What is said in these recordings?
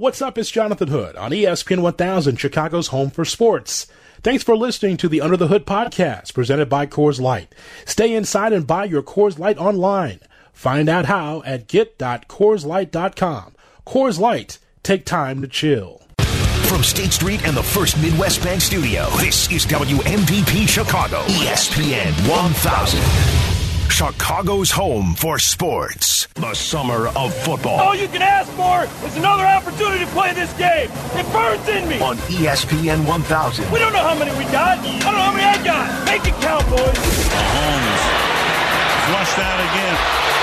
What's up? It's Jonathan Hood on ESPN 1000, Chicago's home for sports. Thanks for listening to the Under the Hood podcast presented by Coors Light. Stay inside and buy your Coors Light online. Find out how at get.coorslight.com. Coors Light, take time to chill. From State Street and the First Midwest Bank Studio, this is WMVP Chicago, ESPN 1000. Chicago's home for sports. The summer of football. All you can ask for is another opportunity to play this game. It burns in me. On ESPN 1000. We don't know how many we got. I don't know how many I got. Make it count, boys. Mahomes flushed out again.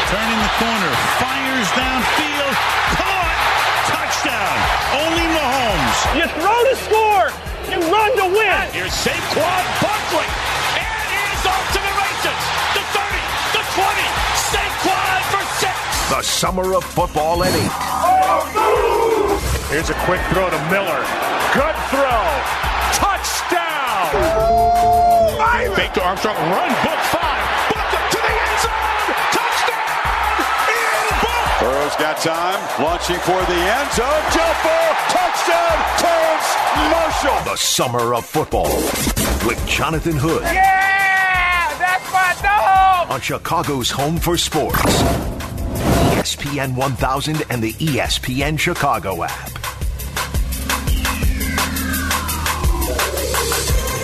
Turning the corner. Fires downfield. Caught. Touchdown. Only Mahomes. You throw to score. You run to win. Here's Saquon Barkley. And he's off to Saquon for six. The summer of football at 8. Here's a quick throw to Miller. Good throw. Touchdown. Fake to Armstrong. Run. Book five. Book to the end zone. Touchdown. Ian Book. Burrow's got time, launching for the end zone. Jump ball, touchdown, Terrace Marshall. The summer of football with Jonathan Hood Yeah, that's on Chicago's home for sports. ESPN 1000 and the ESPN Chicago app.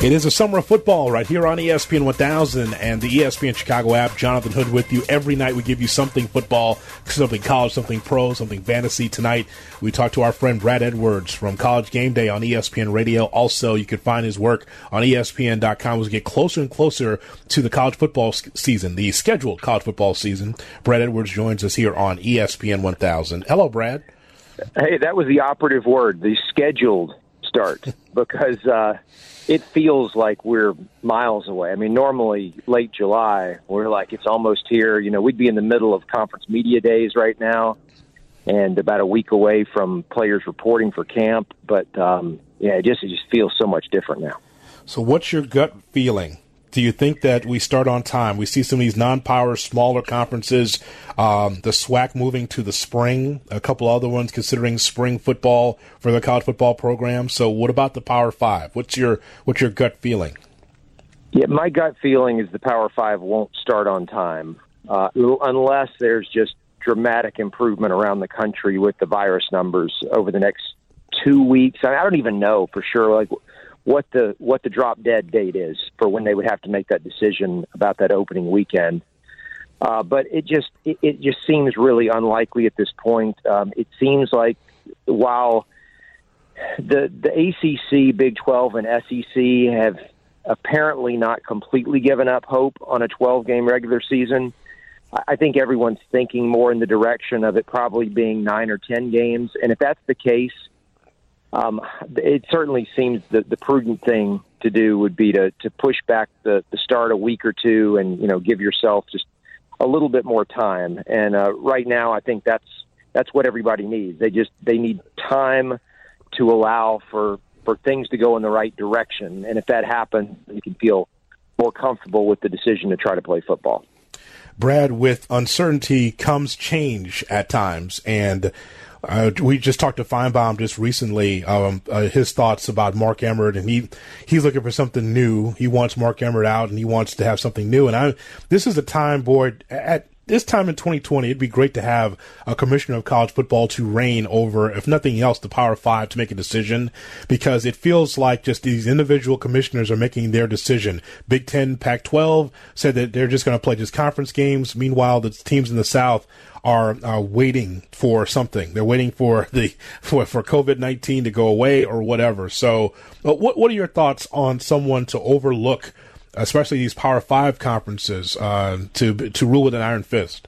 It is a summer of football right here on ESPN 1000 and the ESPN Chicago app. Jonathan Hood with you. Every night we give you something football, something college, something pro, something fantasy. Tonight we talk to our friend Brad Edwards from College Game Day on ESPN Radio. Also, you can find his work on ESPN.com as we get closer and closer to the college football season, the scheduled college football season. Brad Edwards joins us here on ESPN 1000. Hello, Brad. Hey, that was the operative word, the scheduled start, because uh, it feels like we're miles away. I mean, normally late July, we're like, it's almost here. You know, we'd be in the middle of conference media days right now and about a week away from players reporting for camp. But, um, yeah, it just, it just feels so much different now. So, what's your gut feeling? Do you think that we start on time? We see some of these non-power, smaller conferences, um, the SWAC moving to the spring, a couple other ones considering spring football for the college football program. So, what about the Power Five? What's your what's your gut feeling? Yeah, my gut feeling is the Power Five won't start on time uh, unless there's just dramatic improvement around the country with the virus numbers over the next two weeks. I, I don't even know for sure, like what the what the drop dead date is for when they would have to make that decision about that opening weekend. Uh, but it just it, it just seems really unlikely at this point. Um, it seems like while the the ACC, Big Twelve, and SEC have apparently not completely given up hope on a 12 game regular season. I- think everyone's thinking more in the direction of it probably being nine or 10 games. And if that's the case, um, it certainly seems that the prudent thing to do would be to, to push back the, the start a week or two and, you know, give yourself just a little bit more time. And uh, right now, I think that's that's what everybody needs. They just they need time to allow for for things to go in the right direction. And if that happens, you can feel more comfortable with the decision to try to play football. Brad, with uncertainty comes change at times, and uh, we just talked to Finebaum just recently. Um, uh, his thoughts about Mark Emmert, and he he's looking for something new. He wants Mark Emmert out, and he wants to have something new. And I, this is a time, boy, at this time in 2020, it'd be great to have a commissioner of college football to reign over, if nothing else, the Power Five to make a decision because it feels like just these individual commissioners are making their decision. Big Ten, Pac 12 said that they're just going to play just conference games. Meanwhile, the teams in the South are uh, waiting for something. They're waiting for the for, for COVID nineteen to go away or whatever. So, uh, what what are your thoughts on someone to overlook, especially these Power Five conferences, uh, to to rule with an iron fist?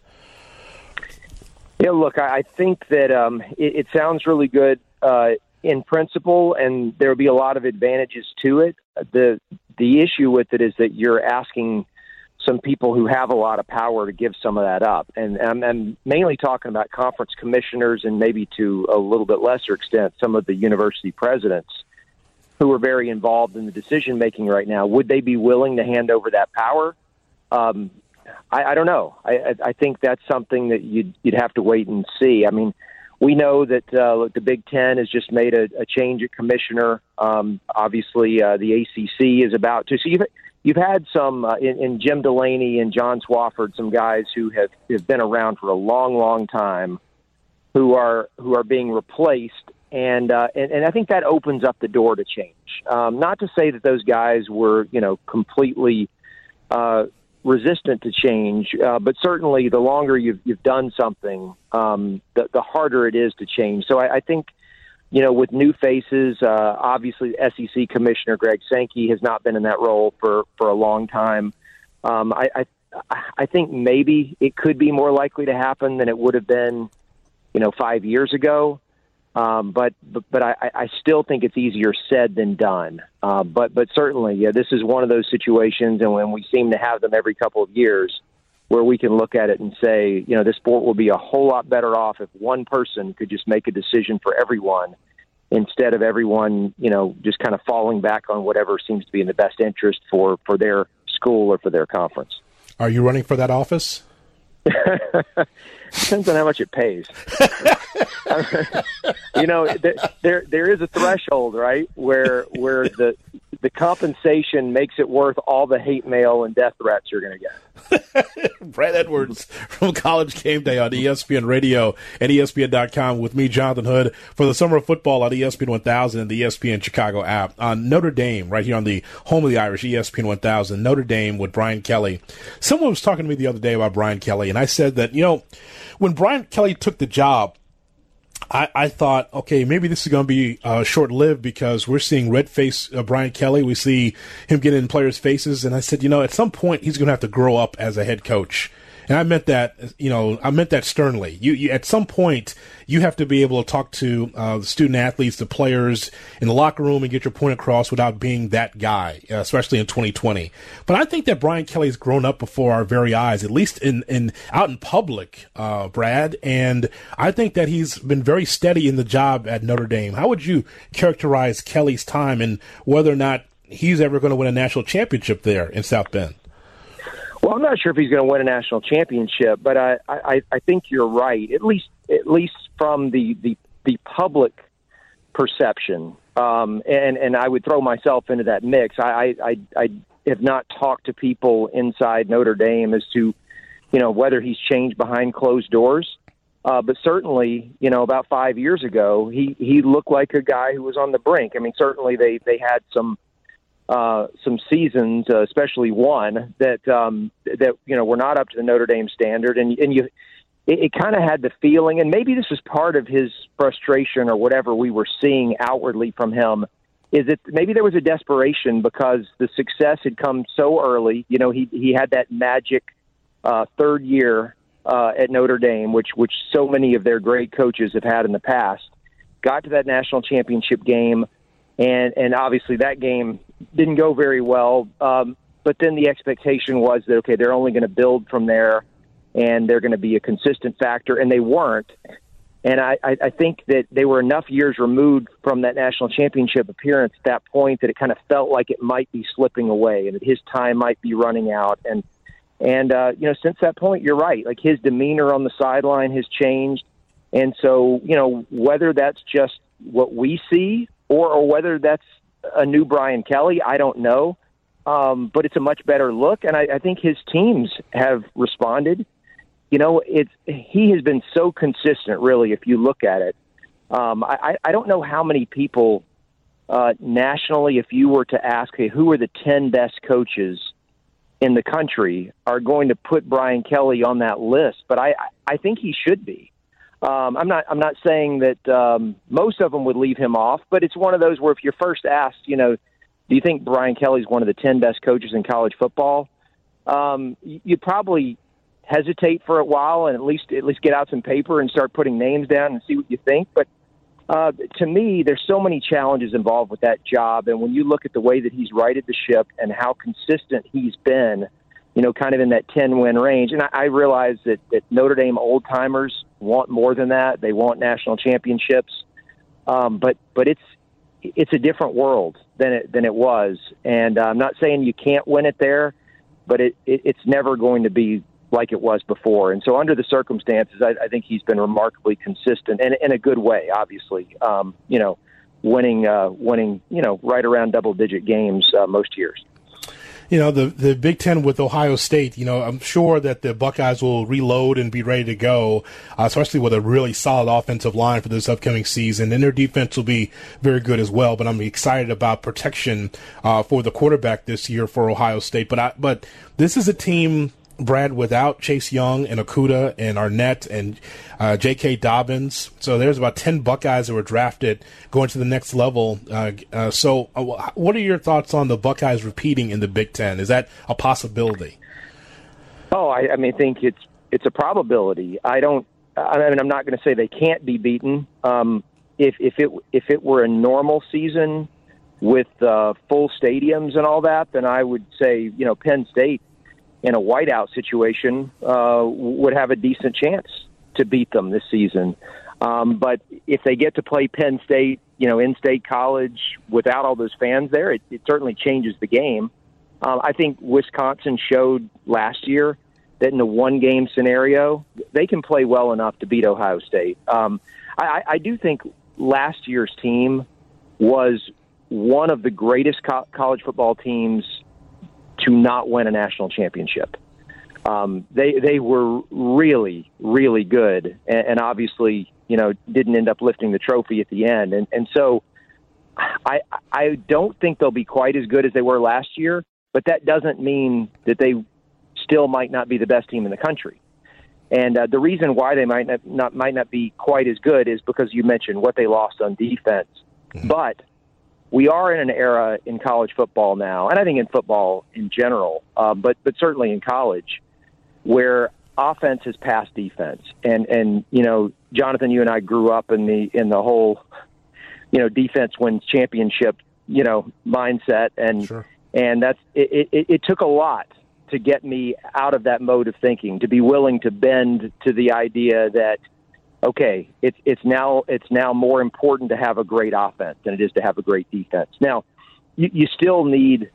Yeah, look, I I think that um, it, it sounds really good uh, in principle, and there will be a lot of advantages to it. the The issue with it is that you're asking some people who have a lot of power to give some of that up, and I'm, I'm mainly talking about conference commissioners and maybe to a little bit lesser extent some of the university presidents who are very involved in the decision making right now. Would they be willing to hand over that power? Um, I, I don't know. I, I think that's something that you'd you'd have to wait and see. I mean, we know that uh, the Big Ten has just made a, a change at commissioner. Um, obviously, uh, the ACC is about to. So you've you've had some uh, in, in Jim Delaney and John Swofford, some guys who have, have been around for a long, long time, who are who are being replaced, and uh, and, and I think that opens up the door to change. Um, not to say that those guys were you know completely. Uh, resistant to change, uh, but certainly the longer you've you've done something, um, the, the harder it is to change. So I, I think you know, with new faces, uh, obviously SEC Commissioner Greg Sankey has not been in that role for for a long time. Um, I, I I think maybe it could be more likely to happen than it would have been, you know, five years ago. Um, but but, but I, I still think it's easier said than done. Uh, but but certainly, yeah, this is one of those situations, and when we seem to have them every couple of years, where we can look at it and say, you know, this sport will be a whole lot better off if one person could just make a decision for everyone instead of everyone, you know, just kind of falling back on whatever seems to be in the best interest for, for their school or for their conference. Are you running for that office? Depends on how much it pays. you know, there there is a threshold, right, where where the the compensation makes it worth all the hate mail and death threats you're going to get. Brad Edwards from College Game Day on ESPN Radio and ESPN.com with me, Jonathan Hood, for the summer of football on ESPN 1000 and the ESPN Chicago app. On Notre Dame, right here on the home of the Irish, ESPN 1000, Notre Dame with Brian Kelly. Someone was talking to me the other day about Brian Kelly, and I said that, you know, when Brian Kelly took the job, I, I thought, okay, maybe this is going to be uh, short lived because we're seeing red face uh, Brian Kelly. We see him get in players' faces. And I said, you know, at some point he's going to have to grow up as a head coach. And I meant that, you know, I meant that sternly. You, you at some point, you have to be able to talk to uh, the student athletes, the players in the locker room, and get your point across without being that guy, especially in 2020. But I think that Brian Kelly's grown up before our very eyes, at least in, in out in public, uh, Brad. And I think that he's been very steady in the job at Notre Dame. How would you characterize Kelly's time and whether or not he's ever going to win a national championship there in South Bend? Well, I'm not sure if he's going to win a national championship, but I, I, I think you're right. At least, at least from the the, the public perception, um, and and I would throw myself into that mix. I, I I have not talked to people inside Notre Dame as to, you know, whether he's changed behind closed doors. Uh, but certainly, you know, about five years ago, he he looked like a guy who was on the brink. I mean, certainly they they had some uh, some seasons, uh, especially one that um, that you know were not up to the Notre Dame standard, and and you it, it kind of had the feeling, and maybe this was part of his frustration or whatever we were seeing outwardly from him, is that maybe there was a desperation because the success had come so early. You know, he he had that magic uh, third year uh, at Notre Dame, which which so many of their great coaches have had in the past. Got to that national championship game and and obviously that game didn't go very well. Um, but then the expectation was that okay, they're only going to build from there, and they're going to be a consistent factor, and they weren't. And I, I think that they were enough years removed from that national championship appearance at that point that it kind of felt like it might be slipping away, and that his time might be running out. And and uh, you know, since that point, you're right. Like his demeanor on the sideline has changed, and so you know whether that's just what we see or or whether that's a new Brian Kelly, I don't know. Um, but it's a much better look, and I, I think his teams have responded. You know, it's he has been so consistent. Really, if you look at it, um, I, I don't know how many people uh, nationally, if you were to ask, hey, who are the ten best coaches in the country, are going to put Brian Kelly on that list. But I, I think he should be. Um, I'm not. I'm not saying that um, most of them would leave him off, but it's one of those where if you're first asked, you know, do you think Brian Kelly's one of the ten best coaches in college football? Um, you'd probably hesitate for a while and at least at least get out some paper and start putting names down and see what you think. But uh, to me, there's so many challenges involved with that job, and when you look at the way that he's righted the ship and how consistent he's been you know, kind of in that 10 win range. And I, I realize that, that Notre Dame old timers want more than that. They want national championships. Um, but, but it's, it's a different world than it, than it was. And uh, I'm not saying you can't win it there, but it, it, it's never going to be like it was before. And so, under the circumstances, I, I think he's been remarkably consistent and in a good way. Obviously, um, you know, winning, uh, winning, you know, right around double digit games uh, most years you know the the Big Ten with Ohio State. You know, I'm sure that the Buckeyes will reload and be ready to go, uh, especially with a really solid offensive line for this upcoming season. And their defense will be very good as well. But I'm excited about protection uh, for the quarterback this year for Ohio State. But I, but this is a team Brad, without Chase Young and Okudah and Arnette and uh, J.K. Dobbins, so there's about ten Buckeyes that were drafted going to the next level. Uh, uh, so, uh, what are your thoughts on the Buckeyes repeating in the Big Ten? Is that a possibility? Oh, I, I mean, think it's it's a probability. I don't. I mean, I'm not going to say they can't be beaten. Um, if if it if it were a normal season with uh, full stadiums and all that, then I would say you know Penn State in a whiteout situation uh, would have a decent chance to beat them this season. Um, but if they get to play Penn State, you know, in-state college without all those fans there, it, it certainly changes the game. Um, I think Wisconsin showed last year that in a one-game scenario, they can play well enough to beat Ohio State. Um, I, I do think last year's team was one of the greatest co- college football teams to not win a national championship. Um, they they were really really good, and, and obviously you know didn't end up lifting the trophy at the end, and and so I I don't think they'll be quite as good as they were last year, but that doesn't mean that they still might not be the best team in the country. And uh, the reason why they might not, not might not be quite as good is because you mentioned what they lost on defense, mm-hmm. but we are in an era in college football now, and I think in football in general, uh, but but certainly in college, where offense has passed defense. And and you know, Jonathan, you and I grew up in the in the whole, you know, defense wins championship, you know, mindset, and sure. and that's it, it. It took a lot to get me out of that mode of thinking, to be willing to bend to the idea that okay, it's it's now it's now more important to have a great offense than it is to have a great defense. Now, you, you still need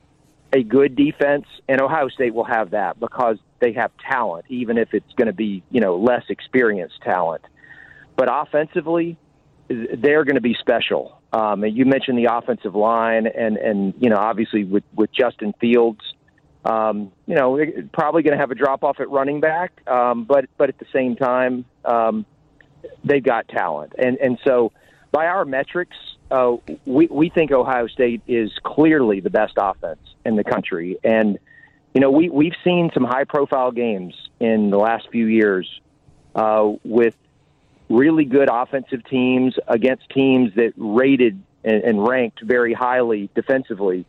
a good defense, and Ohio State will have that because they have talent, even if it's going to be you know less experienced talent. But offensively, they're going to be special. Um, you mentioned the offensive line, and and you know obviously with with Justin Fields. Um, you know, probably going to have a drop off at running back, um, but but at the same time, um, they've got talent, and and so by our metrics, uh, we we think Ohio State is clearly the best offense in the country, and you know we we've seen some high profile games in the last few years uh, with really good offensive teams against teams that rated and, and ranked very highly defensively,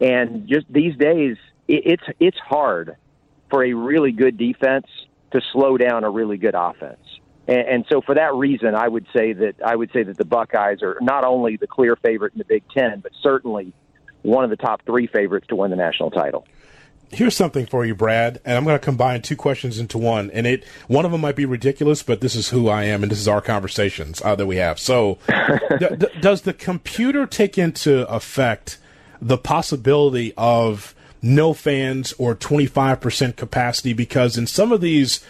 and just these days it, it's it's hard for a really good defense to slow down a really good offense. And, and so, for that reason, I would say that I would say that the Buckeyes are not only the clear favorite in the Big Ten, but certainly one of the top three favorites to win the national title here's something for you, Brad, and I'm going to combine two questions into one. And it one of them might be ridiculous, but this is who I am, and this is our conversations uh, that we have. So, d- d- does the computer take into effect the possibility of no fans or 25% capacity? Because in some of these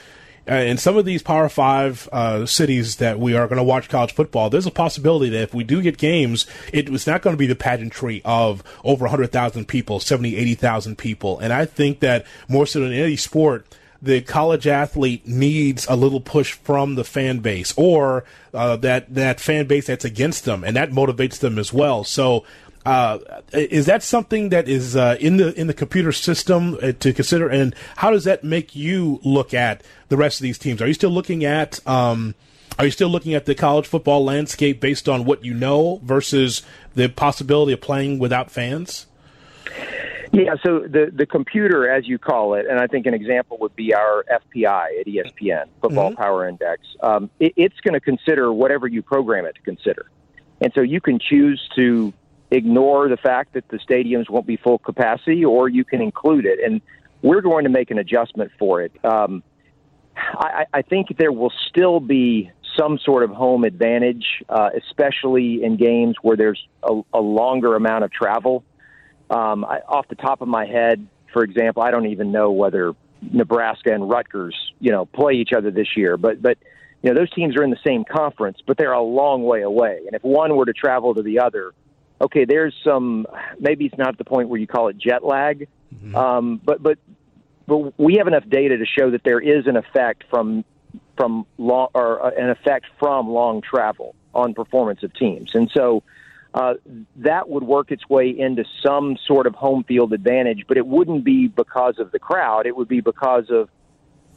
in some of these Power Five uh, cities that we are going to watch college football, there's a possibility that if we do get games, it was not going to be the pageantry of over 100,000 people, 70, 80,000 people. And I think that more so than any sport, the college athlete needs a little push from the fan base or uh, that that fan base that's against them, and that motivates them as well. So uh, is that something that is uh, in the in the computer system uh, to consider? And how does that make you look at the rest of these teams? Are you still looking at um, Are you still looking at the college football landscape based on what you know versus the possibility of playing without fans? Yeah, so the the computer, as you call it, and I think an example would be our FPI at ESPN, Football mm-hmm. Power Index. Um, it, it's going to consider whatever you program it to consider, and so you can choose to ignore the fact that the stadiums won't be full capacity, or you can include it. And we're going to make an adjustment for it. Um, I, I think there will still be some sort of home advantage, uh, especially in games where there's a, a longer amount of travel. Um, I, off the top of my head, for example, I don't even know whether Nebraska and Rutgers, you know, play each other this year. But but you know those teams are in the same conference, but they're a long way away. And if one were to travel to the other, okay, there's some maybe it's not at the point where you call it jet lag, mm-hmm. um, but but but we have enough data to show that there is an effect from from long or uh, an effect from long travel on performance of teams, and so. Uh, that would work its way into some sort of home field advantage, but it wouldn't be because of the crowd. It would be because of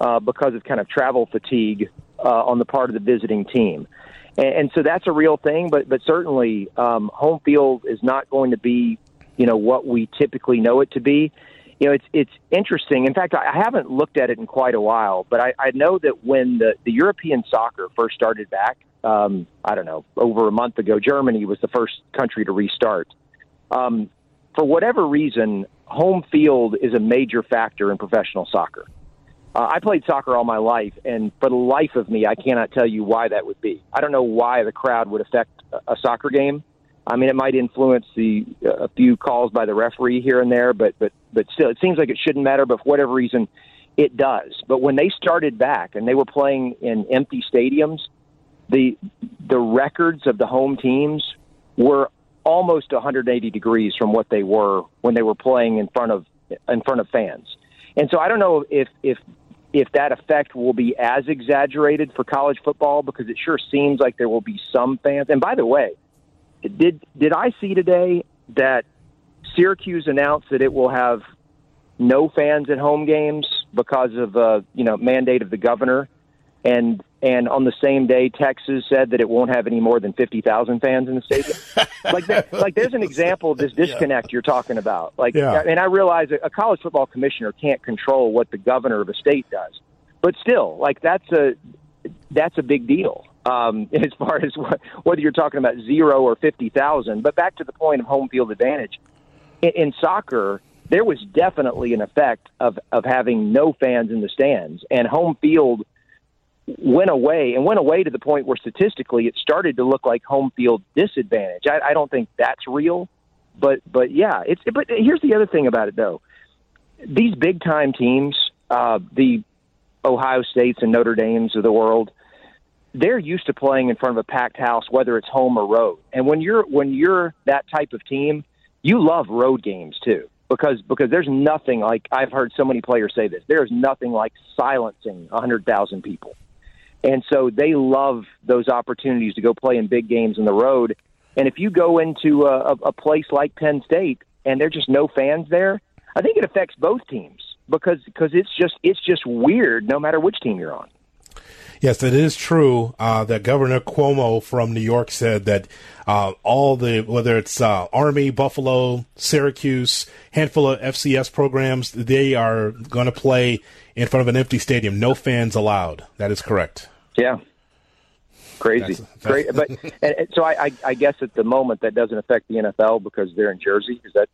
uh, because of kind of travel fatigue uh, on the part of the visiting team. And, and so that's a real thing, but, but certainly um, home field is not going to be, you know, what we typically know it to be. You know, it's it's interesting. In fact, I haven't looked at it in quite a while, but I, I know that when the, the European soccer first started back, um, I don't know, over a month ago, Germany was the first country to restart. Um, for whatever reason, home field is a major factor in professional soccer. Uh, I played soccer all my life, and for the life of me, I cannot tell you why that would be. I don't know why the crowd would affect a soccer game. I mean, it might influence the a few calls by the referee here and there, but but but still, it seems like it shouldn't matter. But for whatever reason, it does. But when they started back and they were playing in empty stadiums, the the records of the home teams were almost 180 degrees from what they were when they were playing in front of in front of fans. And so I don't know if if if that effect will be as exaggerated for college football because it sure seems like there will be some fans. And by the way, did did I see today that Syracuse announced that it will have no fans at home games because of uh, you know mandate of the governor, and and on the same day Texas said that it won't have any more than fifty thousand fans in the stadium. like that, like there's an example of this disconnect yeah. you're talking about. Like, yeah. and I realize a college football commissioner can't control what the governor of a state does, but still, like that's a that's a big deal um, as far as what, whether you're talking about zero or fifty thousand. But back to the point of home field advantage in, in soccer. There was definitely an effect of, of having no fans in the stands, and home field went away and went away to the point where statistically it started to look like home field disadvantage. I, I don't think that's real, but but yeah, it's. But here's the other thing about it though: these big time teams, uh, the Ohio States and Notre Dames of the world, they're used to playing in front of a packed house, whether it's home or road. And when you're when you're that type of team, you love road games too because because there's nothing like I've heard so many players say this. There's nothing like silencing a hundred thousand people. And so they love those opportunities to go play in big games on the road. And if you go into a, a place like Penn State and there's just no fans there, I think it affects both teams because because it's just it's just weird no matter which team you're on. Yes, it is true uh, that Governor Cuomo from New York said that uh, all the whether it's uh, Army, Buffalo, Syracuse, handful of FCS programs, they are going to play in front of an empty stadium, no fans allowed. That is correct. Yeah. Crazy, great, but and, and so I, I, I guess at the moment that doesn't affect the NFL because they're in Jersey. Is that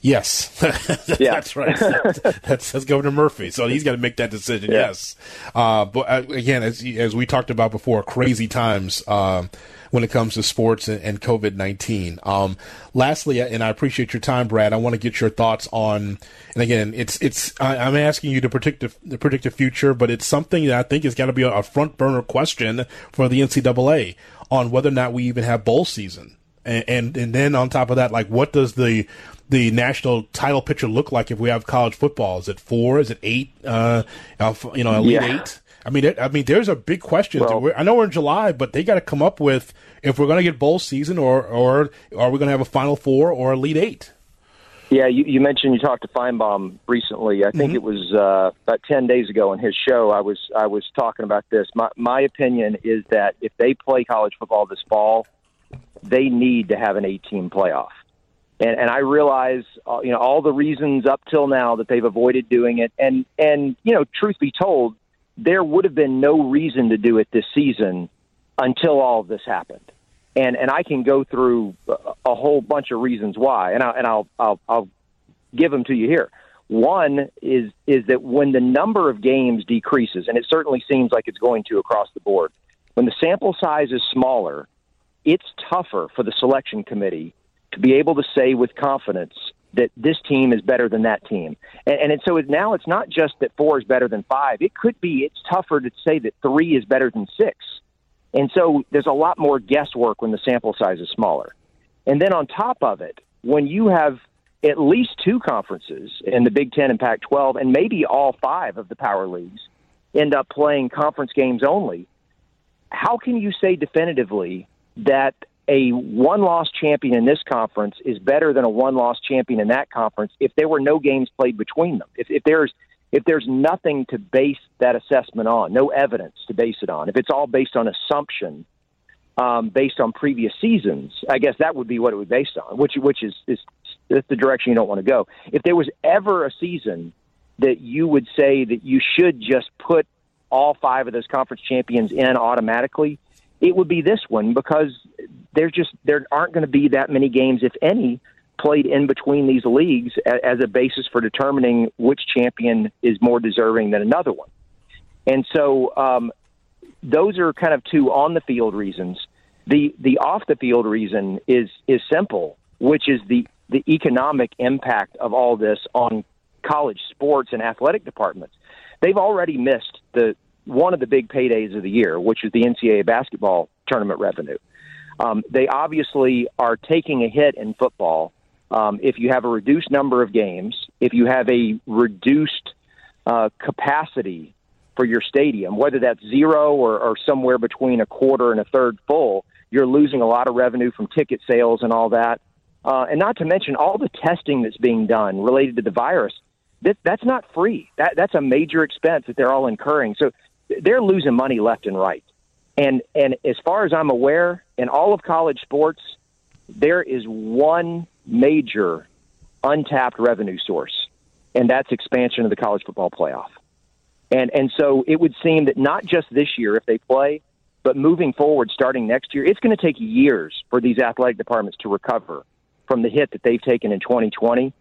Yes, yeah. that's right. That's, that's, Governor Murphy, so he's got to make that decision. Yeah. Yes, uh, but uh, again, as as we talked about before, crazy times uh, when it comes to sports and, and COVID nineteen. Um, lastly, and I appreciate your time, Brad. I want to get your thoughts on, and again, it's it's I, am asking you to predict the, predict the future, but it's something that I think is going to be a, a front burner question for the NCAA on whether or not we even have bowl season. And, and, and then on top of that, like what does the the national title picture look like if we have college football? Is it four? Is it eight? Uh, you know, elite yeah. eight. I mean, I mean, there's a big question. Well, I know we're in July, but they got to come up with if we're going to get bowl season, or or are we going to have a Final Four or a Elite Eight? Yeah, you, you mentioned you talked to Finebaum recently. I think mm-hmm. it was uh, about ten days ago in his show. I was I was talking about this. My my opinion is that if they play college football this fall, they need to have an eight-team playoff. And, and I realize, uh, you know, all the reasons up till now that they've avoided doing it. And, and, you know, truth be told, there would have been no reason to do it this season until all of this happened. And, and I can go through a whole bunch of reasons why, and, I, and I'll, I'll, I'll give them to you here. One is, is that when the number of games decreases, and it certainly seems like it's going to across the board, when the sample size is smaller, it's tougher for the selection committee to be able to say with confidence that this team is better than that team. And, and so now it's not just that four is better than five. It could be it's tougher to say that three is better than six. And so there's a lot more guesswork when the sample size is smaller. And then on top of it, when you have at least two conferences in the Big Ten and Pac 12, and maybe all five of the power leagues end up playing conference games only, how can you say definitively that a one loss champion in this conference is better than a one loss champion in that conference if there were no games played between them? If, if there's if there's nothing to base that assessment on, no evidence to base it on, if it's all based on assumption, um, based on previous seasons, I guess that would be what it would be based on, which which is is that's the direction you don't want to go. If there was ever a season that you would say that you should just put all five of those conference champions in automatically, it would be this one because there's just there aren't going to be that many games, if any, played in between these leagues as a basis for determining which champion is more deserving than another one. And so um, those are kind of two on the field reasons. The the off the field reason is is simple, which is the the economic impact of all this on college sports and athletic departments. They've already missed the one of the big paydays of the year, which is the NCAA basketball tournament revenue. Um, they obviously are taking a hit in football um, if you have a reduced number of games, if you have a reduced uh, capacity for your stadium, whether that's zero or, or somewhere between a quarter and a third full, you're losing a lot of revenue from ticket sales and all that. Uh, and not to mention all the testing that's being done related to the virus. That, that's not free. That, that's a major expense that they're all incurring. So they're losing money left and right. And and as far as I'm aware, in all of college sports, there is one major untapped revenue source, and that's expansion of the college football playoff. And and so it would seem that not just this year if they play, but moving forward starting next year, it's going to take years for these athletic departments to recover from the hit that they've taken in 2020.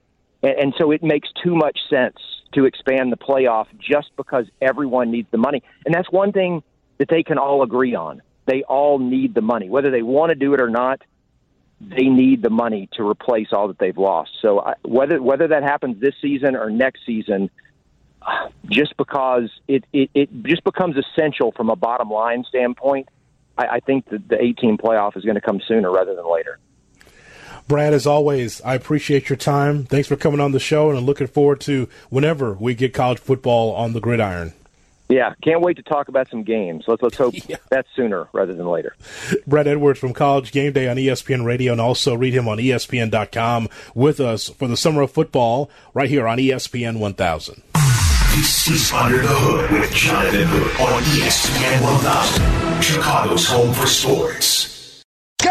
And, and so it makes too much sense to expand the playoff just because everyone needs the money. And that's one thing that they can all agree on. They all need the money. Whether they want to do it or not, they need the money to replace all that they've lost. So I, whether whether that happens this season or next season, just because it, it, it just becomes essential from a bottom line standpoint, I, I think that the 18 playoff is going to come sooner rather than later. Brad, as always, I appreciate your time. Thanks for coming on the show, and I'm looking forward to whenever we get college football on the gridiron. Yeah, can't wait to talk about some games. Let's let's hope yeah. that's sooner rather than later. Brad Edwards from College Game Day on ESPN Radio, and also read him on ESPN.com with us for the summer of football right here on ESPN 1000. This is Under the Hood with Jonathan Hood on ESPN 1000, Chicago's home for sports.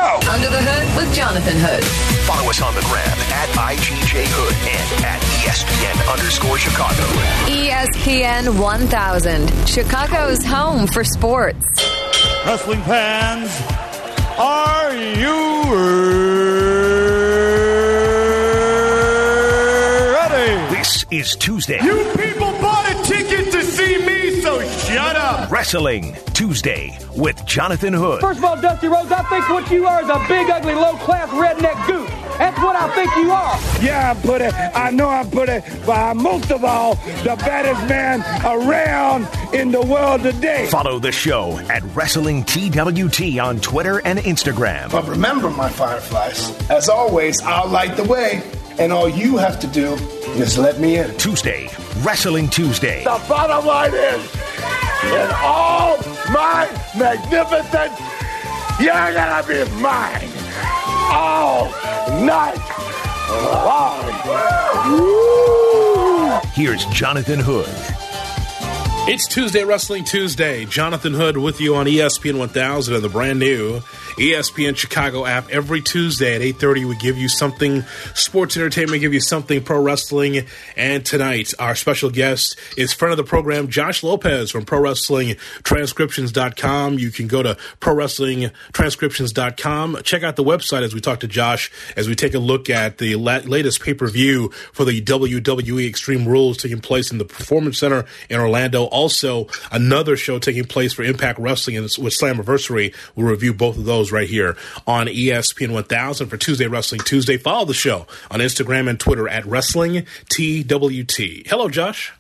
Go! Under the Hood with Jonathan Hood. Follow us on the gram at IGJ Hood and at ESPN underscore Chicago. ESPN 1000, Chicago's home for sports. Wrestling fans, are you ready? This is Tuesday. You people Wrestling Tuesday with Jonathan Hood. First of all, Dusty Rhodes, I think what you are is a big, ugly, low class redneck goose. That's what I think you are. Yeah, I'm put it. I know I'm put it, but I'm most of all the baddest man around in the world today. Follow the show at Wrestling TWT on Twitter and Instagram. But remember, my fireflies, as always, I'll light the way, and all you have to do is let me in. Tuesday, Wrestling Tuesday. The bottom line is, in all my magnificence, you're gonna be mine all night long. Here's Jonathan Hood. It's Tuesday Wrestling Tuesday. Jonathan Hood with you on ESPN 1000 and the brand new ESPN Chicago app every Tuesday at 8:30 we give you something sports entertainment, give you something pro wrestling. And tonight our special guest is friend of the program Josh Lopez from Pro Wrestling Transcriptions.com. You can go to Pro Wrestling Transcriptions.com. Check out the website as we talk to Josh as we take a look at the la- latest pay-per-view for the WWE Extreme Rules taking place in the Performance Center in Orlando. Also, another show taking place for Impact Wrestling with Slammiversary. We'll review both of those right here on ESPN 1000 for Tuesday Wrestling Tuesday. Follow the show on Instagram and Twitter at Wrestling TWT. Hello, Josh.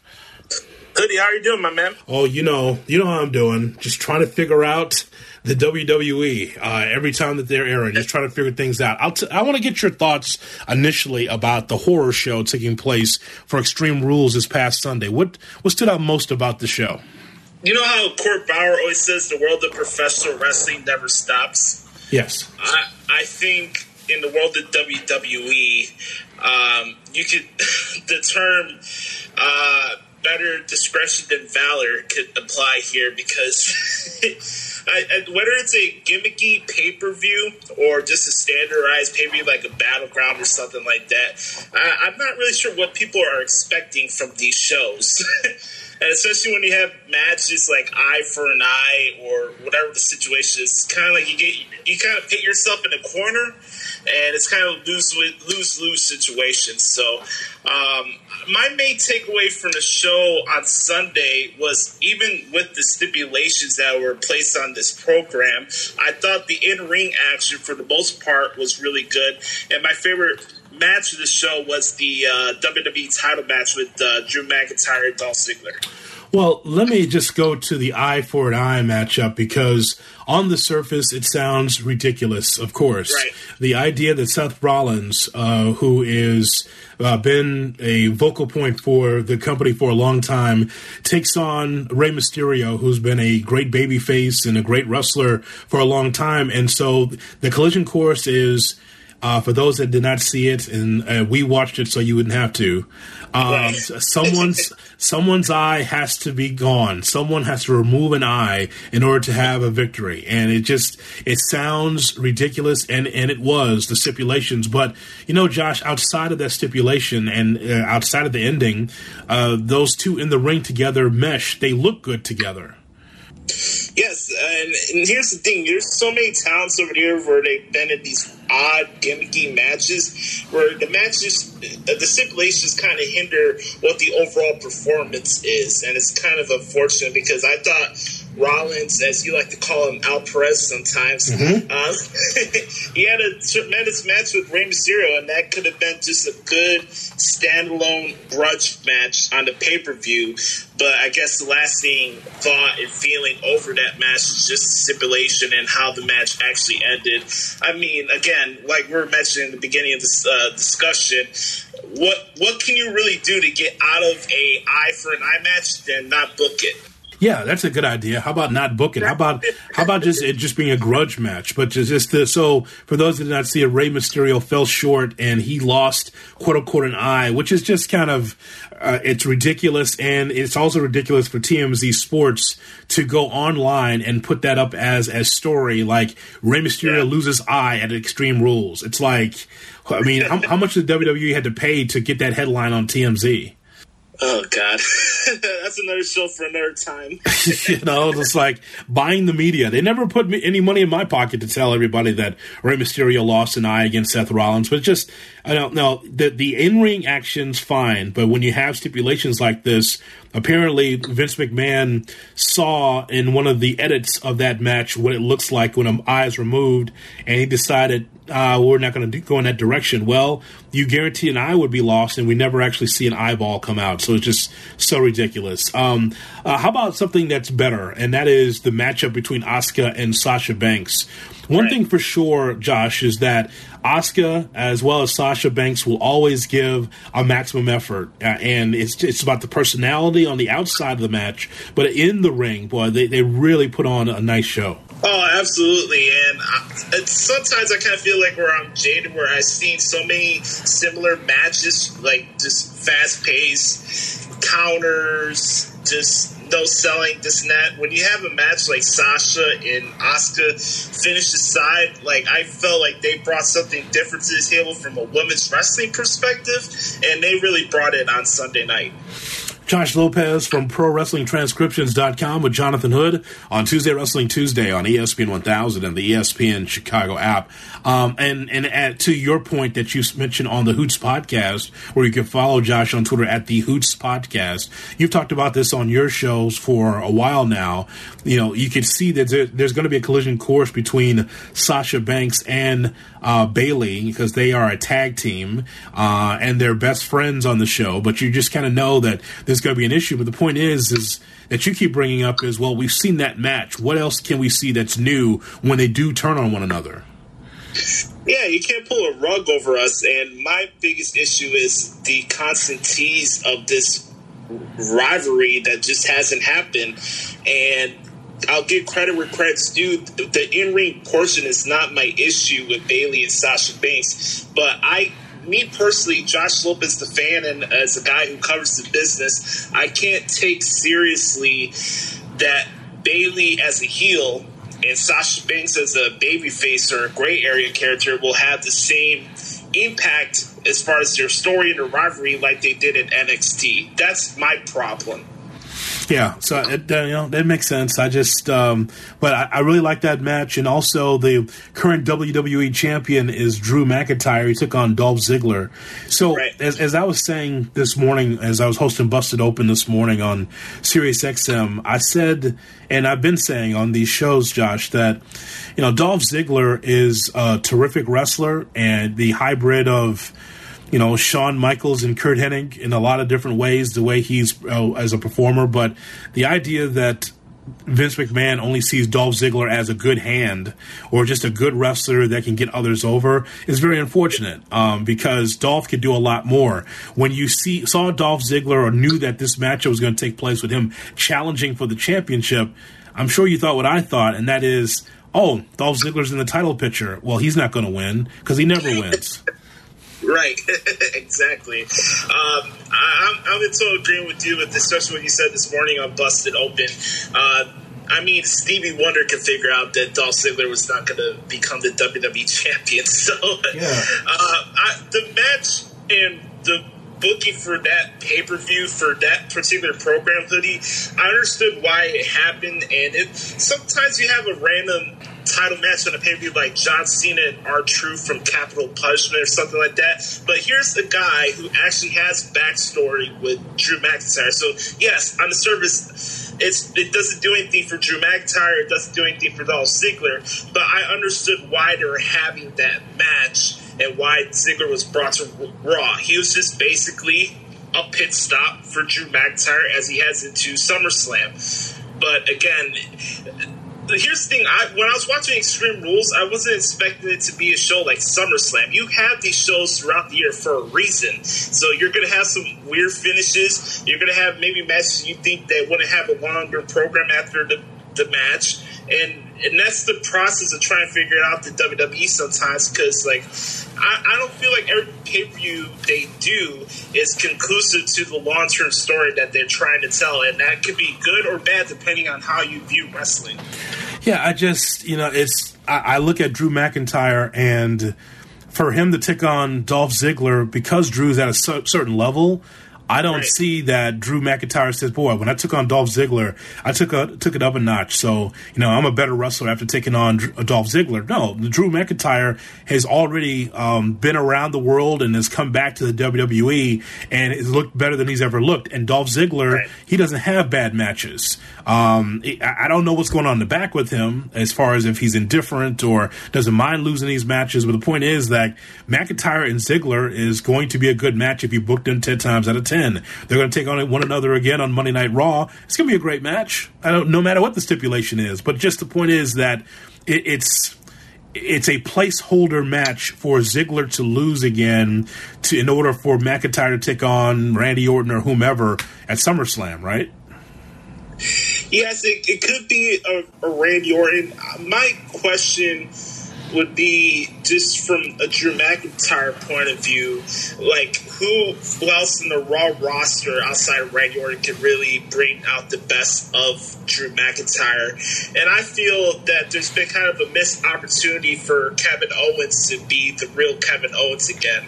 Hoodie, how are you doing, my man? Oh, you know, you know how I'm doing. Just trying to figure out the WWE uh, every time that they're airing, just trying to figure things out. I'll t- I want to get your thoughts initially about the horror show taking place for Extreme Rules this past Sunday. What what stood out most about the show? You know how Court Bauer always says the world of professional wrestling never stops. Yes, I I think in the world of WWE, um, you could the term. Uh, better discretion than valor could apply here because I, I, whether it's a gimmicky pay per view or just a standardized pay per view like a battleground or something like that, I, I'm not really sure what people are expecting from these shows. and especially when you have matches like eye for an eye or whatever the situation is, it's kind of like you get you kind of put yourself in a corner, and it's kind of lose lose lose situation. So, um, my main takeaway from the show on Sunday was even with the stipulations that were placed on this program, I thought the in ring action for the most part was really good, and my favorite match of the show was the uh, WWE title match with uh, Drew McIntyre and Dolph Ziggler. Well, let me just go to the eye for an eye matchup because on the surface it sounds ridiculous. Of course, right. the idea that Seth Rollins, uh, who is uh, been a vocal point for the company for a long time, takes on Rey Mysterio, who's been a great babyface and a great wrestler for a long time, and so the collision course is uh, for those that did not see it, and uh, we watched it so you wouldn't have to. Um, someone's someone's eye has to be gone. Someone has to remove an eye in order to have a victory, and it just it sounds ridiculous, and and it was the stipulations. But you know, Josh, outside of that stipulation and uh, outside of the ending, uh, those two in the ring together mesh. They look good together. Yes, and, and, here's the thing: there's so many talents over here where they've been in these odd, gimmicky matches, where the matches, uh, the stipulations kind of hinder what the overall performance is, and it's kind of unfortunate because I thought Rollins, as you like to call him, Al Perez sometimes. Mm-hmm. Uh, he had a tremendous match with Rey Mysterio, and that could have been just a good standalone grudge match on the pay per view. But I guess the lasting thought and feeling over that match is just the stipulation and how the match actually ended. I mean, again, like we are mentioning in the beginning of this uh, discussion, what what can you really do to get out of a eye for an eye match and not book it? Yeah, that's a good idea. How about not book it? How about how about just it just being a grudge match? But just, just the, so for those that did not see it, Rey Mysterio fell short and he lost quote unquote an eye, which is just kind of uh, it's ridiculous, and it's also ridiculous for TMZ Sports to go online and put that up as as story like Rey Mysterio yeah. loses eye at Extreme Rules. It's like, I mean, how, how much did WWE had to pay to get that headline on TMZ? Oh God, that's another show for another time. you know, it's like buying the media. They never put me, any money in my pocket to tell everybody that Rey Mysterio lost an eye against Seth Rollins. But just I don't know the the in ring action's fine, but when you have stipulations like this, apparently Vince McMahon saw in one of the edits of that match what it looks like when an eye is removed, and he decided uh, we're not going to go in that direction. Well, you guarantee an eye would be lost, and we never actually see an eyeball come out. So it's just so ridiculous. Um, uh, how about something that's better, and that is the matchup between Asuka and Sasha Banks. One right. thing for sure, Josh, is that Asuka as well as Sasha Banks will always give a maximum effort, uh, and it's it's about the personality on the outside of the match, but in the ring, boy, they, they really put on a nice show. Oh, absolutely. And I, sometimes I kind of feel like where I'm jaded, where I've seen so many similar matches, like just fast paced counters, just no selling, this and that. When you have a match like Sasha and Asuka finish aside, like I felt like they brought something different to the table from a women's wrestling perspective, and they really brought it on Sunday night. Josh Lopez from ProWrestlingTranscriptions.com with Jonathan Hood on Tuesday Wrestling Tuesday on ESPN 1000 and the ESPN Chicago app. Um, and and at, to your point that you mentioned on the Hoots podcast, where you can follow Josh on Twitter at the Hoots podcast, you've talked about this on your shows for a while now. You know, you can see that there, there's going to be a collision course between Sasha Banks and uh, Bayley because they are a tag team uh, and they're best friends on the show. But you just kind of know that there's going to be an issue. But the point is, is that you keep bringing up is well, we've seen that match. What else can we see that's new when they do turn on one another? Yeah, you can't pull a rug over us. And my biggest issue is the constant tease of this rivalry that just hasn't happened. And I'll give credit where credit's due. The in ring portion is not my issue with Bayley and Sasha Banks, but I me personally, Josh Lopez, the fan, and as a guy who covers the business, I can't take seriously that Bayley as a heel and Sasha Banks as a babyface or a gray area character will have the same impact as far as their story and their rivalry like they did at NXT. That's my problem. Yeah, so it, uh, you know that makes sense. I just, um, but I, I, really like that match, and also the current WWE champion is Drew McIntyre. He took on Dolph Ziggler. So right. as, as I was saying this morning, as I was hosting Busted Open this morning on Sirius XM, I said, and I've been saying on these shows, Josh, that you know Dolph Ziggler is a terrific wrestler and the hybrid of you know Shawn Michaels and Curt Hennig in a lot of different ways, the way he's uh, as a performer. But the idea that Vince McMahon only sees Dolph Ziggler as a good hand or just a good wrestler that can get others over is very unfortunate um, because Dolph could do a lot more. When you see saw Dolph Ziggler or knew that this matchup was going to take place with him challenging for the championship, I'm sure you thought what I thought, and that is, oh, Dolph Ziggler's in the title picture. Well, he's not going to win because he never wins. Right, exactly. Um, I, am I'm in total agreement with you, with especially what you said this morning on Busted Open. Uh, I mean, Stevie Wonder could figure out that Dolph Ziggler was not going to become the WWE champion. So, yeah. uh, I, the match and the booking for that pay per view for that particular program hoodie, I understood why it happened, and it sometimes you have a random title match on a pay per view like John Cena and R Truth from Capital Punishment or something like that. But here's a guy who actually has backstory with Drew McIntyre. So yes, on the surface, it doesn't do anything for Drew McIntyre. It doesn't do anything for Dolph Ziggler. But I understood why they were having that match and why Ziggler was brought to Raw. He was just basically a pit stop for Drew McIntyre as he heads into SummerSlam. But again, here's the thing: I, when I was watching Extreme Rules, I wasn't expecting it to be a show like SummerSlam. You have these shows throughout the year for a reason, so you're going to have some weird finishes. You're going to have maybe matches you think want to have a longer program after the, the match, and and that's the process of trying to figure out the WWE sometimes because like I, I, don't feel like every pay per view they do is conclusive to the long term story that they're trying to tell, and that could be good or bad depending on how you view wrestling. Yeah, I just you know it's I, I look at Drew McIntyre and for him to take on Dolph Ziggler because Drew's at a certain level. I don't right. see that Drew McIntyre says, "Boy, when I took on Dolph Ziggler, I took a, took it up a notch." So you know, I'm a better wrestler after taking on Dolph Ziggler. No, Drew McIntyre has already um, been around the world and has come back to the WWE and has looked better than he's ever looked. And Dolph Ziggler, right. he doesn't have bad matches. Um, I don't know what's going on in the back with him as far as if he's indifferent or doesn't mind losing these matches. But the point is that McIntyre and Ziggler is going to be a good match if you book them ten times out of ten. 10. They're going to take on one another again on Monday Night Raw. It's going to be a great match. I don't, no matter what the stipulation is. But just the point is that it, it's it's a placeholder match for Ziggler to lose again to in order for McIntyre to take on Randy Orton or whomever at SummerSlam, right? Yes, it, it could be a, a Randy Orton. My question would be just from a Drew McIntyre point of view, like who, else in the Raw roster outside of Randy Orton could really bring out the best of Drew McIntyre? And I feel that there's been kind of a missed opportunity for Kevin Owens to be the real Kevin Owens again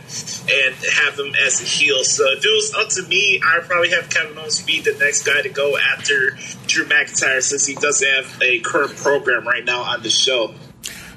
and have him as a heel. So if it was up to me, I'd probably have Kevin Owens be the next guy to go after Drew McIntyre since he doesn't have a current program right now on the show.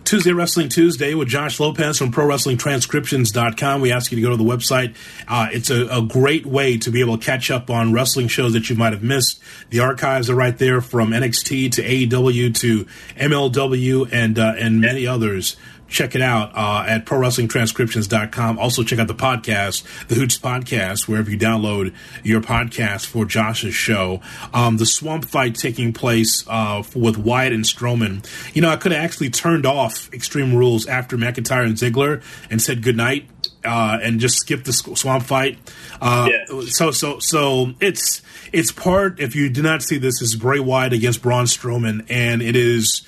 Tuesday Wrestling Tuesday with Josh Lopez from ProWrestlingTranscriptions.com. We ask you to go to the website. Uh, it's a, a, great way to be able to catch up on wrestling shows that you might have missed. The archives are right there from NXT to AEW to MLW and uh, and many others check it out uh, at ProWrestlingTranscriptions.com. Also, check out the podcast, the Hoots Podcast, wherever you download your podcast for Josh's show. Um, the swamp fight taking place uh, with Wyatt and Strowman. You know, I could have actually turned off Extreme Rules after McIntyre and Ziggler and said goodnight. Uh, and just skip the swamp fight. Uh, yeah. So, so, so it's it's part. If you do not see this, is Bray Wyatt against Braun Strowman, and it is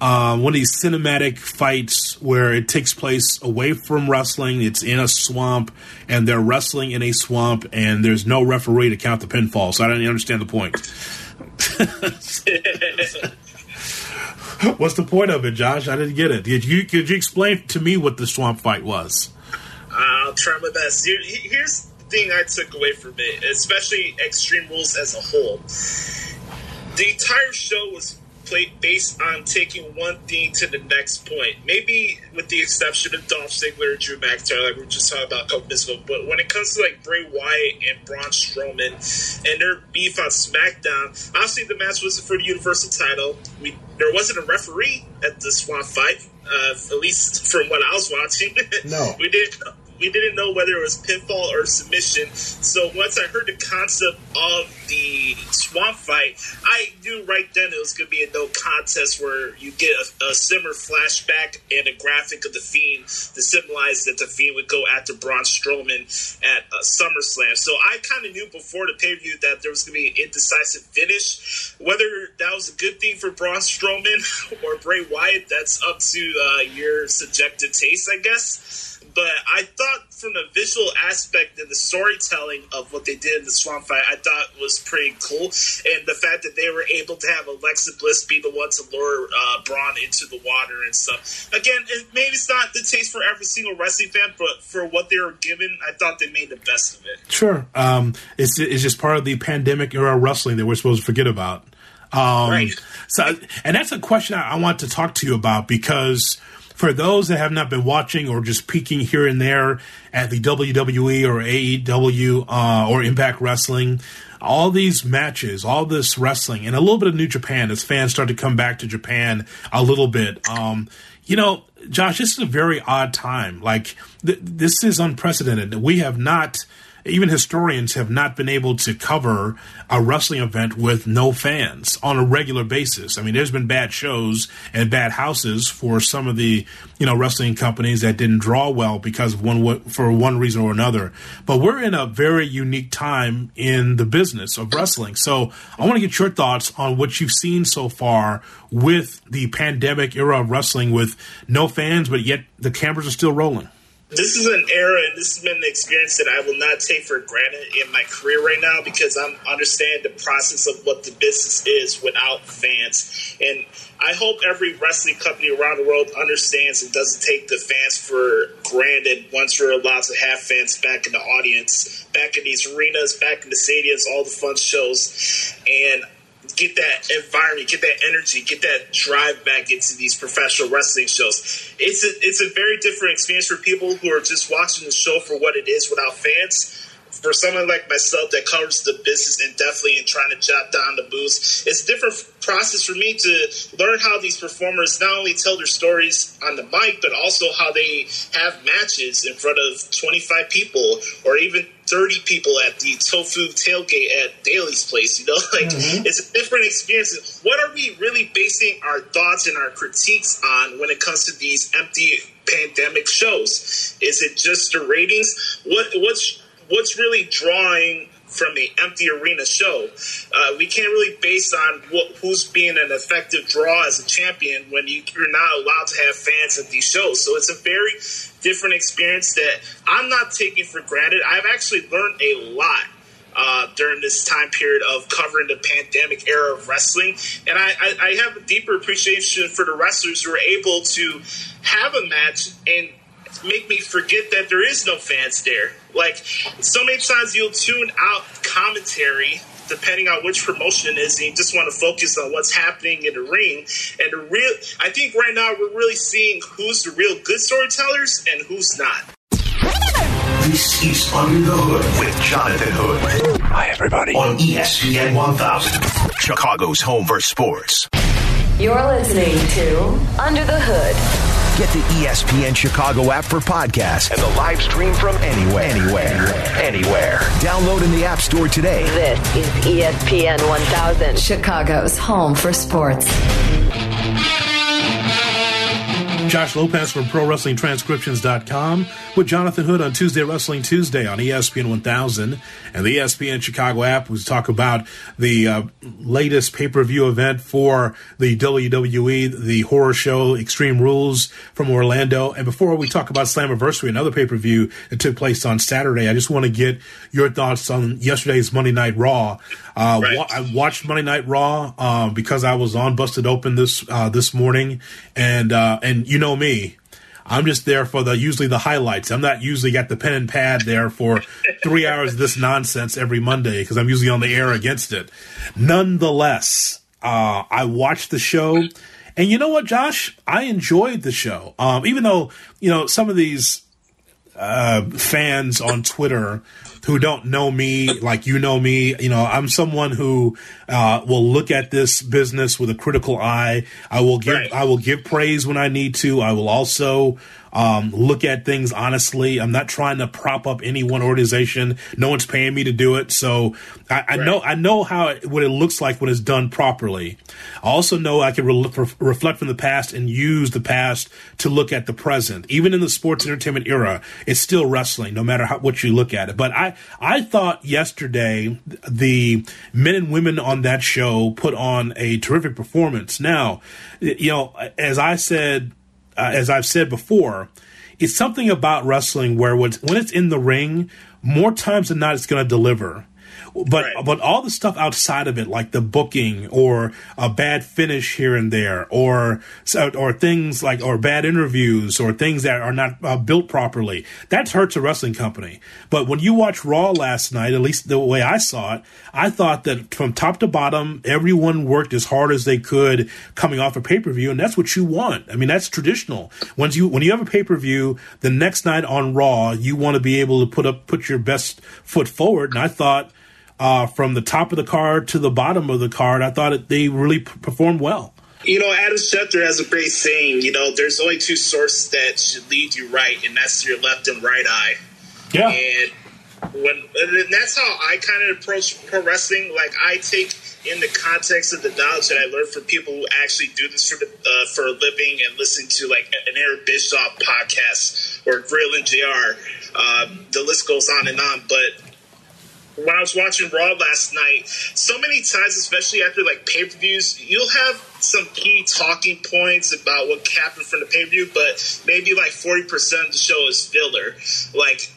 um, one of these cinematic fights where it takes place away from wrestling. It's in a swamp, and they're wrestling in a swamp, and there's no referee to count the pinfall. So I don't understand the point. What's the point of it, Josh? I didn't get it. Did you could you explain to me what the swamp fight was? I'll try my best. Here's the thing I took away from it, especially Extreme Rules as a whole. The entire show was based on taking one thing to the next point. Maybe with the exception of Dolph Ziggler and Drew McIntyre, like we were just talking about a couple minutes ago. But when it comes to like Bray Wyatt and Braun Strowman and their beef on SmackDown, obviously the match wasn't for the Universal title. We there wasn't a referee at the Swamp fight, uh, at least from what I was watching. No, we didn't we didn't know whether it was pinfall or submission. So once I heard the concept of the swamp fight, I knew right then it was going to be a no contest where you get a, a similar flashback and a graphic of the Fiend to symbolize that the Fiend would go after Braun Strowman at uh, SummerSlam. So I kind of knew before the pay per view that there was going to be an indecisive finish. Whether that was a good thing for Braun Strowman or Bray Wyatt, that's up to uh, your subjective taste, I guess. But I thought from the visual aspect and the storytelling of what they did in the swamp fight, I thought was pretty cool. And the fact that they were able to have Alexa Bliss be the one to lure uh, Braun into the water and stuff. Again, it, maybe it's not the taste for every single wrestling fan, but for what they were given, I thought they made the best of it. Sure. Um, it's, it's just part of the pandemic era wrestling that we're supposed to forget about. Um, right. So, and that's a question I, I want to talk to you about because for those that have not been watching or just peeking here and there at the WWE or AEW uh, or Impact Wrestling, all these matches, all this wrestling, and a little bit of New Japan as fans start to come back to Japan a little bit. Um, you know, Josh, this is a very odd time. Like, th- this is unprecedented. We have not even historians have not been able to cover a wrestling event with no fans on a regular basis. I mean, there's been bad shows and bad houses for some of the you know wrestling companies that didn't draw well because one for one reason or another. But we're in a very unique time in the business of wrestling. So I want to get your thoughts on what you've seen so far with the pandemic era of wrestling, with no fans, but yet the cameras are still rolling this is an era and this has been an experience that I will not take for granted in my career right now because I'm understanding the process of what the business is without fans. And I hope every wrestling company around the world understands and doesn't take the fans for granted once we're allowed to have fans back in the audience, back in these arenas, back in the stadiums, all the fun shows. And get that environment, get that energy, get that drive back into these professional wrestling shows. It's a it's a very different experience for people who are just watching the show for what it is without fans. For someone like myself that covers the business and definitely in trying to jot down the booths, it's a different process for me to learn how these performers not only tell their stories on the mic, but also how they have matches in front of 25 people or even 30 people at the tofu tailgate at Daily's place. You know, like mm-hmm. it's a different experience. What are we really basing our thoughts and our critiques on when it comes to these empty pandemic shows? Is it just the ratings? What what's what's really drawing from the empty arena show. Uh, we can't really base on what, who's being an effective draw as a champion when you, you're not allowed to have fans at these shows. So it's a very different experience that I'm not taking for granted. I've actually learned a lot uh, during this time period of covering the pandemic era of wrestling. And I, I, I, have a deeper appreciation for the wrestlers who are able to have a match and make me forget that there is no fans there. Like, so many times you'll tune out commentary depending on which promotion it is, and you just want to focus on what's happening in the ring. And the real, I think right now we're really seeing who's the real good storytellers and who's not. This is Under the Hood with Jonathan Hood. Hi, everybody. On ESPN 1000, Chicago's home for sports. You're listening to Under the Hood. Get the ESPN Chicago app for podcasts and the live stream from anywhere. Anywhere. Anywhere. Download in the App Store today. This is ESPN 1000, Chicago's home for sports. Josh Lopez from ProWrestlingTranscriptions.com with Jonathan Hood on Tuesday Wrestling Tuesday on ESPN 1000 and the ESPN Chicago app. We talk about the uh, latest pay per view event for the WWE, the horror show Extreme Rules from Orlando. And before we talk about Slammiversary, another pay per view that took place on Saturday, I just want to get your thoughts on yesterday's Monday Night Raw. Uh, right. wa- I watched Monday Night Raw uh, because I was on Busted Open this uh, this morning, and uh, and you know me. I'm just there for the usually the highlights. I'm not usually got the pen and pad there for three hours of this nonsense every Monday because I'm usually on the air against it. Nonetheless, uh, I watched the show, and you know what, Josh? I enjoyed the show. Um, even though you know some of these uh, fans on Twitter who don't know me like you know me. You know, I'm someone who uh, will look at this business with a critical eye. I will give right. I will give praise when I need to. I will also um, look at things honestly. I'm not trying to prop up any one organization. No one's paying me to do it, so I, I right. know I know how it, what it looks like when it's done properly. I also know I can re- reflect from the past and use the past to look at the present. Even in the sports entertainment era, it's still wrestling, no matter how, what you look at it. But I I thought yesterday the men and women on that show put on a terrific performance. Now, you know, as I said uh, as I've said before, it's something about wrestling where when it's in the ring, more times than not, it's going to deliver. But right. but all the stuff outside of it, like the booking or a bad finish here and there, or or things like or bad interviews or things that are not uh, built properly, that hurts a wrestling company. But when you watch Raw last night, at least the way I saw it, I thought that from top to bottom, everyone worked as hard as they could coming off a pay per view, and that's what you want. I mean, that's traditional. Once you when you have a pay per view, the next night on Raw, you want to be able to put up put your best foot forward, and I thought uh, from the top of the card to the bottom of the card. I thought it, they really p- performed well. You know, Adam Schefter has a great saying. You know, there's only two sources that should lead you right, and that's your left and right eye. Yeah. And when and that's how I kind of approach pro wrestling. Like I take in the context of the knowledge that I learned from people who actually do this for the, uh, for a living and listen to like an Eric Bischoff podcast or Grilling JR Um, the list goes on and on, but when I was watching Raw last night, so many times, especially after like pay per views, you'll have some key talking points about what happened from the pay per view, but maybe like 40% of the show is filler. Like,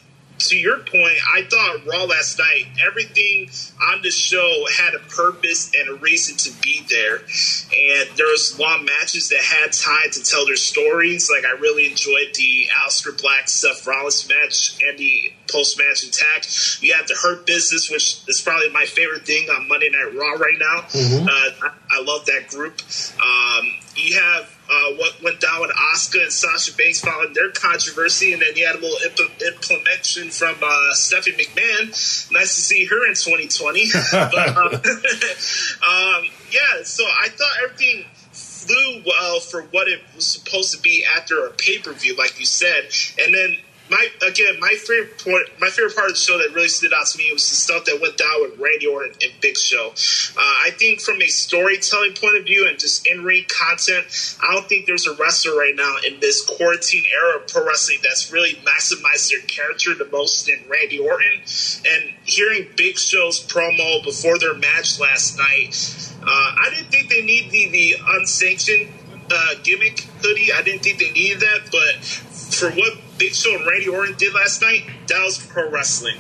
to your point, I thought Raw last night, everything on the show had a purpose and a reason to be there. And there was long matches that had time to tell their stories. Like I really enjoyed the Aleister Black Seth Rollins match and the post match attack. You have the Hurt Business, which is probably my favorite thing on Monday Night Raw right now. Mm-hmm. Uh, I, I, love that group. Um, you have uh, what went down with Asuka and Sasha Banks following their controversy, and then you had a little imp- implementation from uh, Stephanie McMahon. Nice to see her in 2020. but, um, um, yeah, so I thought everything flew well for what it was supposed to be after a pay per view, like you said, and then my again, my favorite part, my favorite part of the show that really stood out to me was the stuff that went down with Randy Orton and Big Show. Uh, I think from a storytelling point of view and just in ring content, I don't think there's a wrestler right now in this quarantine era of pro wrestling that's really maximized their character the most than Randy Orton. And hearing Big Show's promo before their match last night, uh, I didn't think they needed the, the unsanctioned uh, gimmick hoodie. I didn't think they needed that, but for what Big Show and Randy Orton did last night, that was pro wrestling.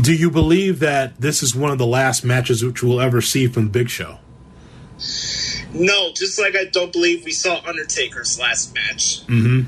Do you believe that this is one of the last matches which we'll ever see from Big Show? No, just like I don't believe we saw Undertaker's last match. Mm-hmm.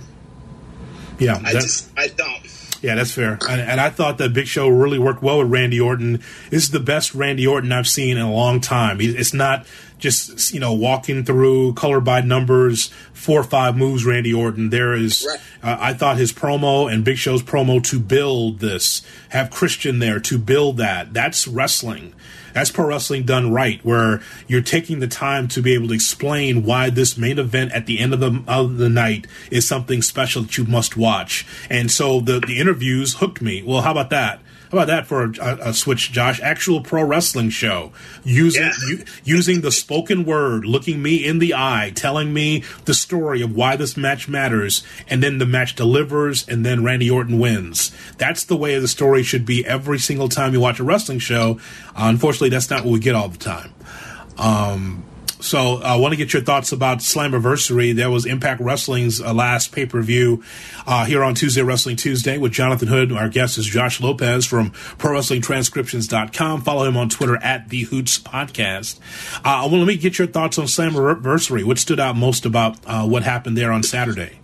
Yeah, I just I don't. Yeah, that's fair. And, and, I thought that Big Show really worked well with Randy Orton. This is the best Randy Orton I've seen in a long time. It's not just you know walking through color by numbers, four or five moves. Randy Orton. There is. Right. Uh, I thought his promo and Big Show's promo to build this, have Christian there to build that. That's wrestling. That's pro wrestling done right, where you're taking the time to be able to explain why this main event at the end of the of the night is something special that you must watch. And so the the interviews hooked me. Well, how about that? How about that for a, a switch, Josh? Actual pro wrestling show using yeah. u- using the spoken word, looking me in the eye, telling me the story of why this match matters, and then the match delivers, and then Randy Orton wins. That's the way the story should be every single time you watch a wrestling show. Uh, unfortunately, that's not what we get all the time. Um, so I want to get your thoughts about Slammiversary. That was Impact Wrestling's uh, last pay per view uh, here on Tuesday Wrestling Tuesday with Jonathan Hood. Our guest is Josh Lopez from ProWrestlingTranscriptions.com. Follow him on Twitter at The Hoots Podcast. Uh, well, let me get your thoughts on Slammiversary. What stood out most about uh, what happened there on Saturday?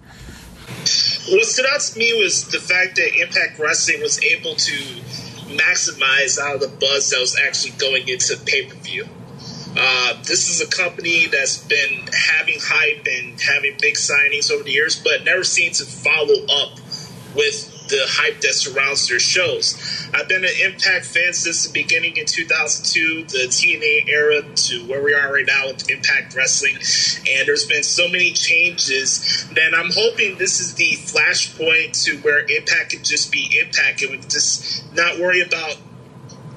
What stood out to me was the fact that Impact Wrestling was able to maximize out of the buzz that was actually going into pay per view. Uh, this is a company that's been having hype and having big signings over the years, but never seems to follow up with the hype that surrounds their shows. I've been an Impact fan since the beginning in 2002, the TNA era, to where we are right now with Impact Wrestling, and there's been so many changes that I'm hoping this is the flashpoint to where Impact can just be Impact and we just not worry about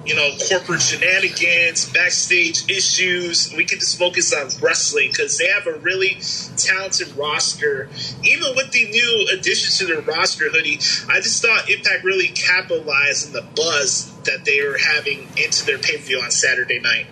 you know, corporate shenanigans, backstage issues. We can just focus on wrestling because they have a really talented roster. Even with the new addition to their roster hoodie, I just thought Impact really capitalized on the buzz that they were having into their pay per view on Saturday night.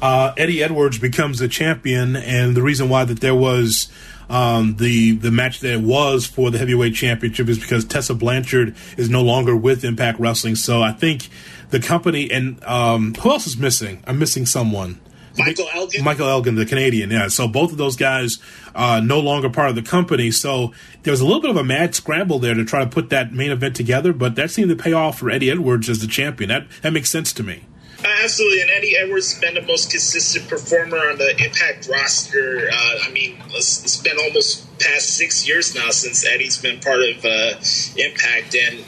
Uh, Eddie Edwards becomes the champion, and the reason why that there was. Um, the the match that was for the heavyweight championship is because Tessa Blanchard is no longer with Impact Wrestling. So I think the company and um, who else is missing? I'm missing someone. Michael Elgin. Michael Elgin, the Canadian, yeah. So both of those guys uh, no longer part of the company. So there was a little bit of a mad scramble there to try to put that main event together, but that seemed to pay off for Eddie Edwards as the champion. That that makes sense to me. Uh, absolutely, and Eddie Edwards has been the most consistent performer on the Impact roster. Uh, I mean, it's, it's been almost past six years now since Eddie's been part of uh, Impact, and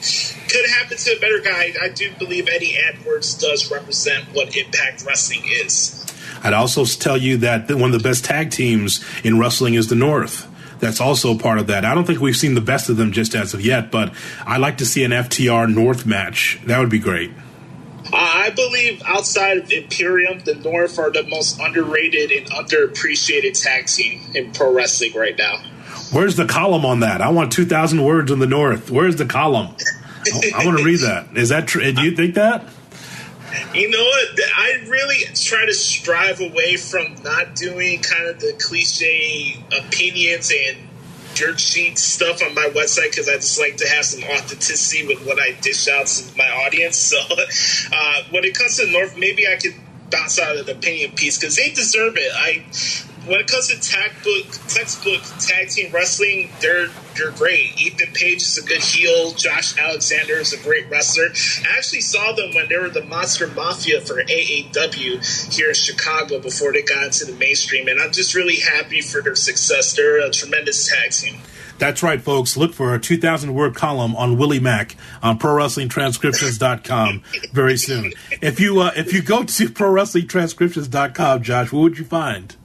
could happen to a better guy. I do believe Eddie Edwards does represent what Impact Wrestling is. I'd also tell you that one of the best tag teams in wrestling is the North that's also part of that. I don't think we've seen the best of them just as of yet, but I'd like to see an FTR North match. That would be great. I believe outside of Imperium, the North are the most underrated and underappreciated tag team in pro wrestling right now. Where's the column on that? I want 2,000 words on the North. Where's the column? I, want to read that. Is that true? Do you think that? You know what? I really try to strive away from not doing kind of the cliche opinions and dirt sheet stuff on my website because I just like to have some authenticity with what I dish out to my audience. So uh, when it comes to North, maybe I could bounce out an opinion piece because they deserve it. I when it comes to tag book, textbook tag team wrestling, they're they're great. Ethan Page is a good heel. Josh Alexander is a great wrestler. I actually saw them when they were the Monster Mafia for AAW here in Chicago before they got into the mainstream, and I'm just really happy for their success. They're a tremendous tag team. That's right, folks. Look for a 2,000 word column on Willie Mack on ProWrestlingTranscriptions.com very soon. If you uh, if you go to ProWrestlingTranscriptions.com, Josh, what would you find?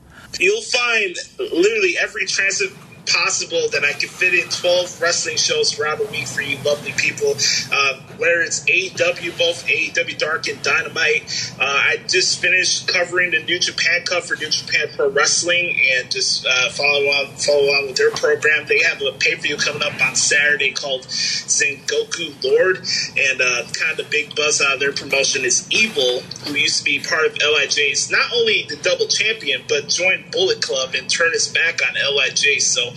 You'll find literally every trans- possible that I could fit in 12 wrestling shows throughout a week for you lovely people. Uh, whether it's AEW, both AEW Dark and Dynamite. Uh, I just finished covering the New Japan Cup for New Japan Pro Wrestling and just uh, follow on follow on with their program. They have a pay per view coming up on Saturday called Sengoku Lord, and uh, kind of the big buzz out of their promotion is Evil, who used to be part of LIJ's not only the double champion but joined Bullet Club and turned his back on LIJ. So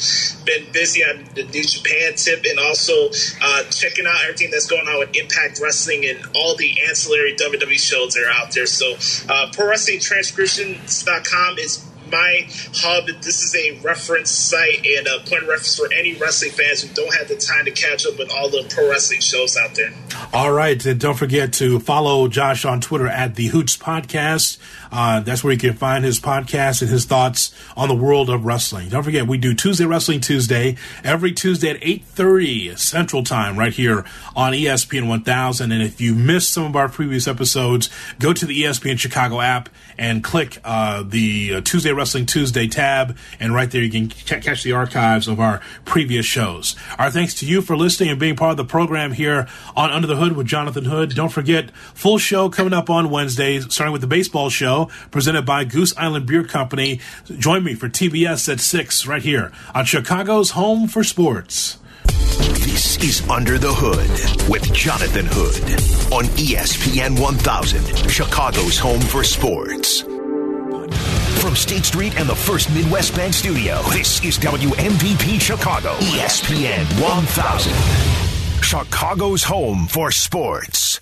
been busy on the New Japan tip and also uh, checking out everything that's going on with Impact Wrestling and all the ancillary WWE shows that are out there. So, uh, Pro Wrestling Transcriptions.com is my hub. This is a reference site and a point of reference for any wrestling fans who don't have the time to catch up with all the pro wrestling shows out there. All right, and don't forget to follow Josh on Twitter at the Hoots Podcast. Uh, that's where you can find his podcast and his thoughts on the world of wrestling. Don't forget, we do Tuesday Wrestling Tuesday every Tuesday at 8.30 Central Time right here on ESPN 1000. And if you missed some of our previous episodes, go to the ESPN Chicago app and click uh, the uh, Tuesday Wrestling Tuesday tab. And right there, you can c- catch the archives of our previous shows. Our thanks to you for listening and being part of the program here on Under the Hood with Jonathan Hood. Don't forget, full show coming up on Wednesday, starting with the baseball show presented by Goose Island Beer Company. Join me for TBS at 6 right here on Chicago's Home for Sports. This is Under the Hood with Jonathan Hood on ESPN 1000, Chicago's home for sports. From State Street and the First Midwest Bank Studio, this is WMVP Chicago, ESPN 1000, Chicago's home for sports.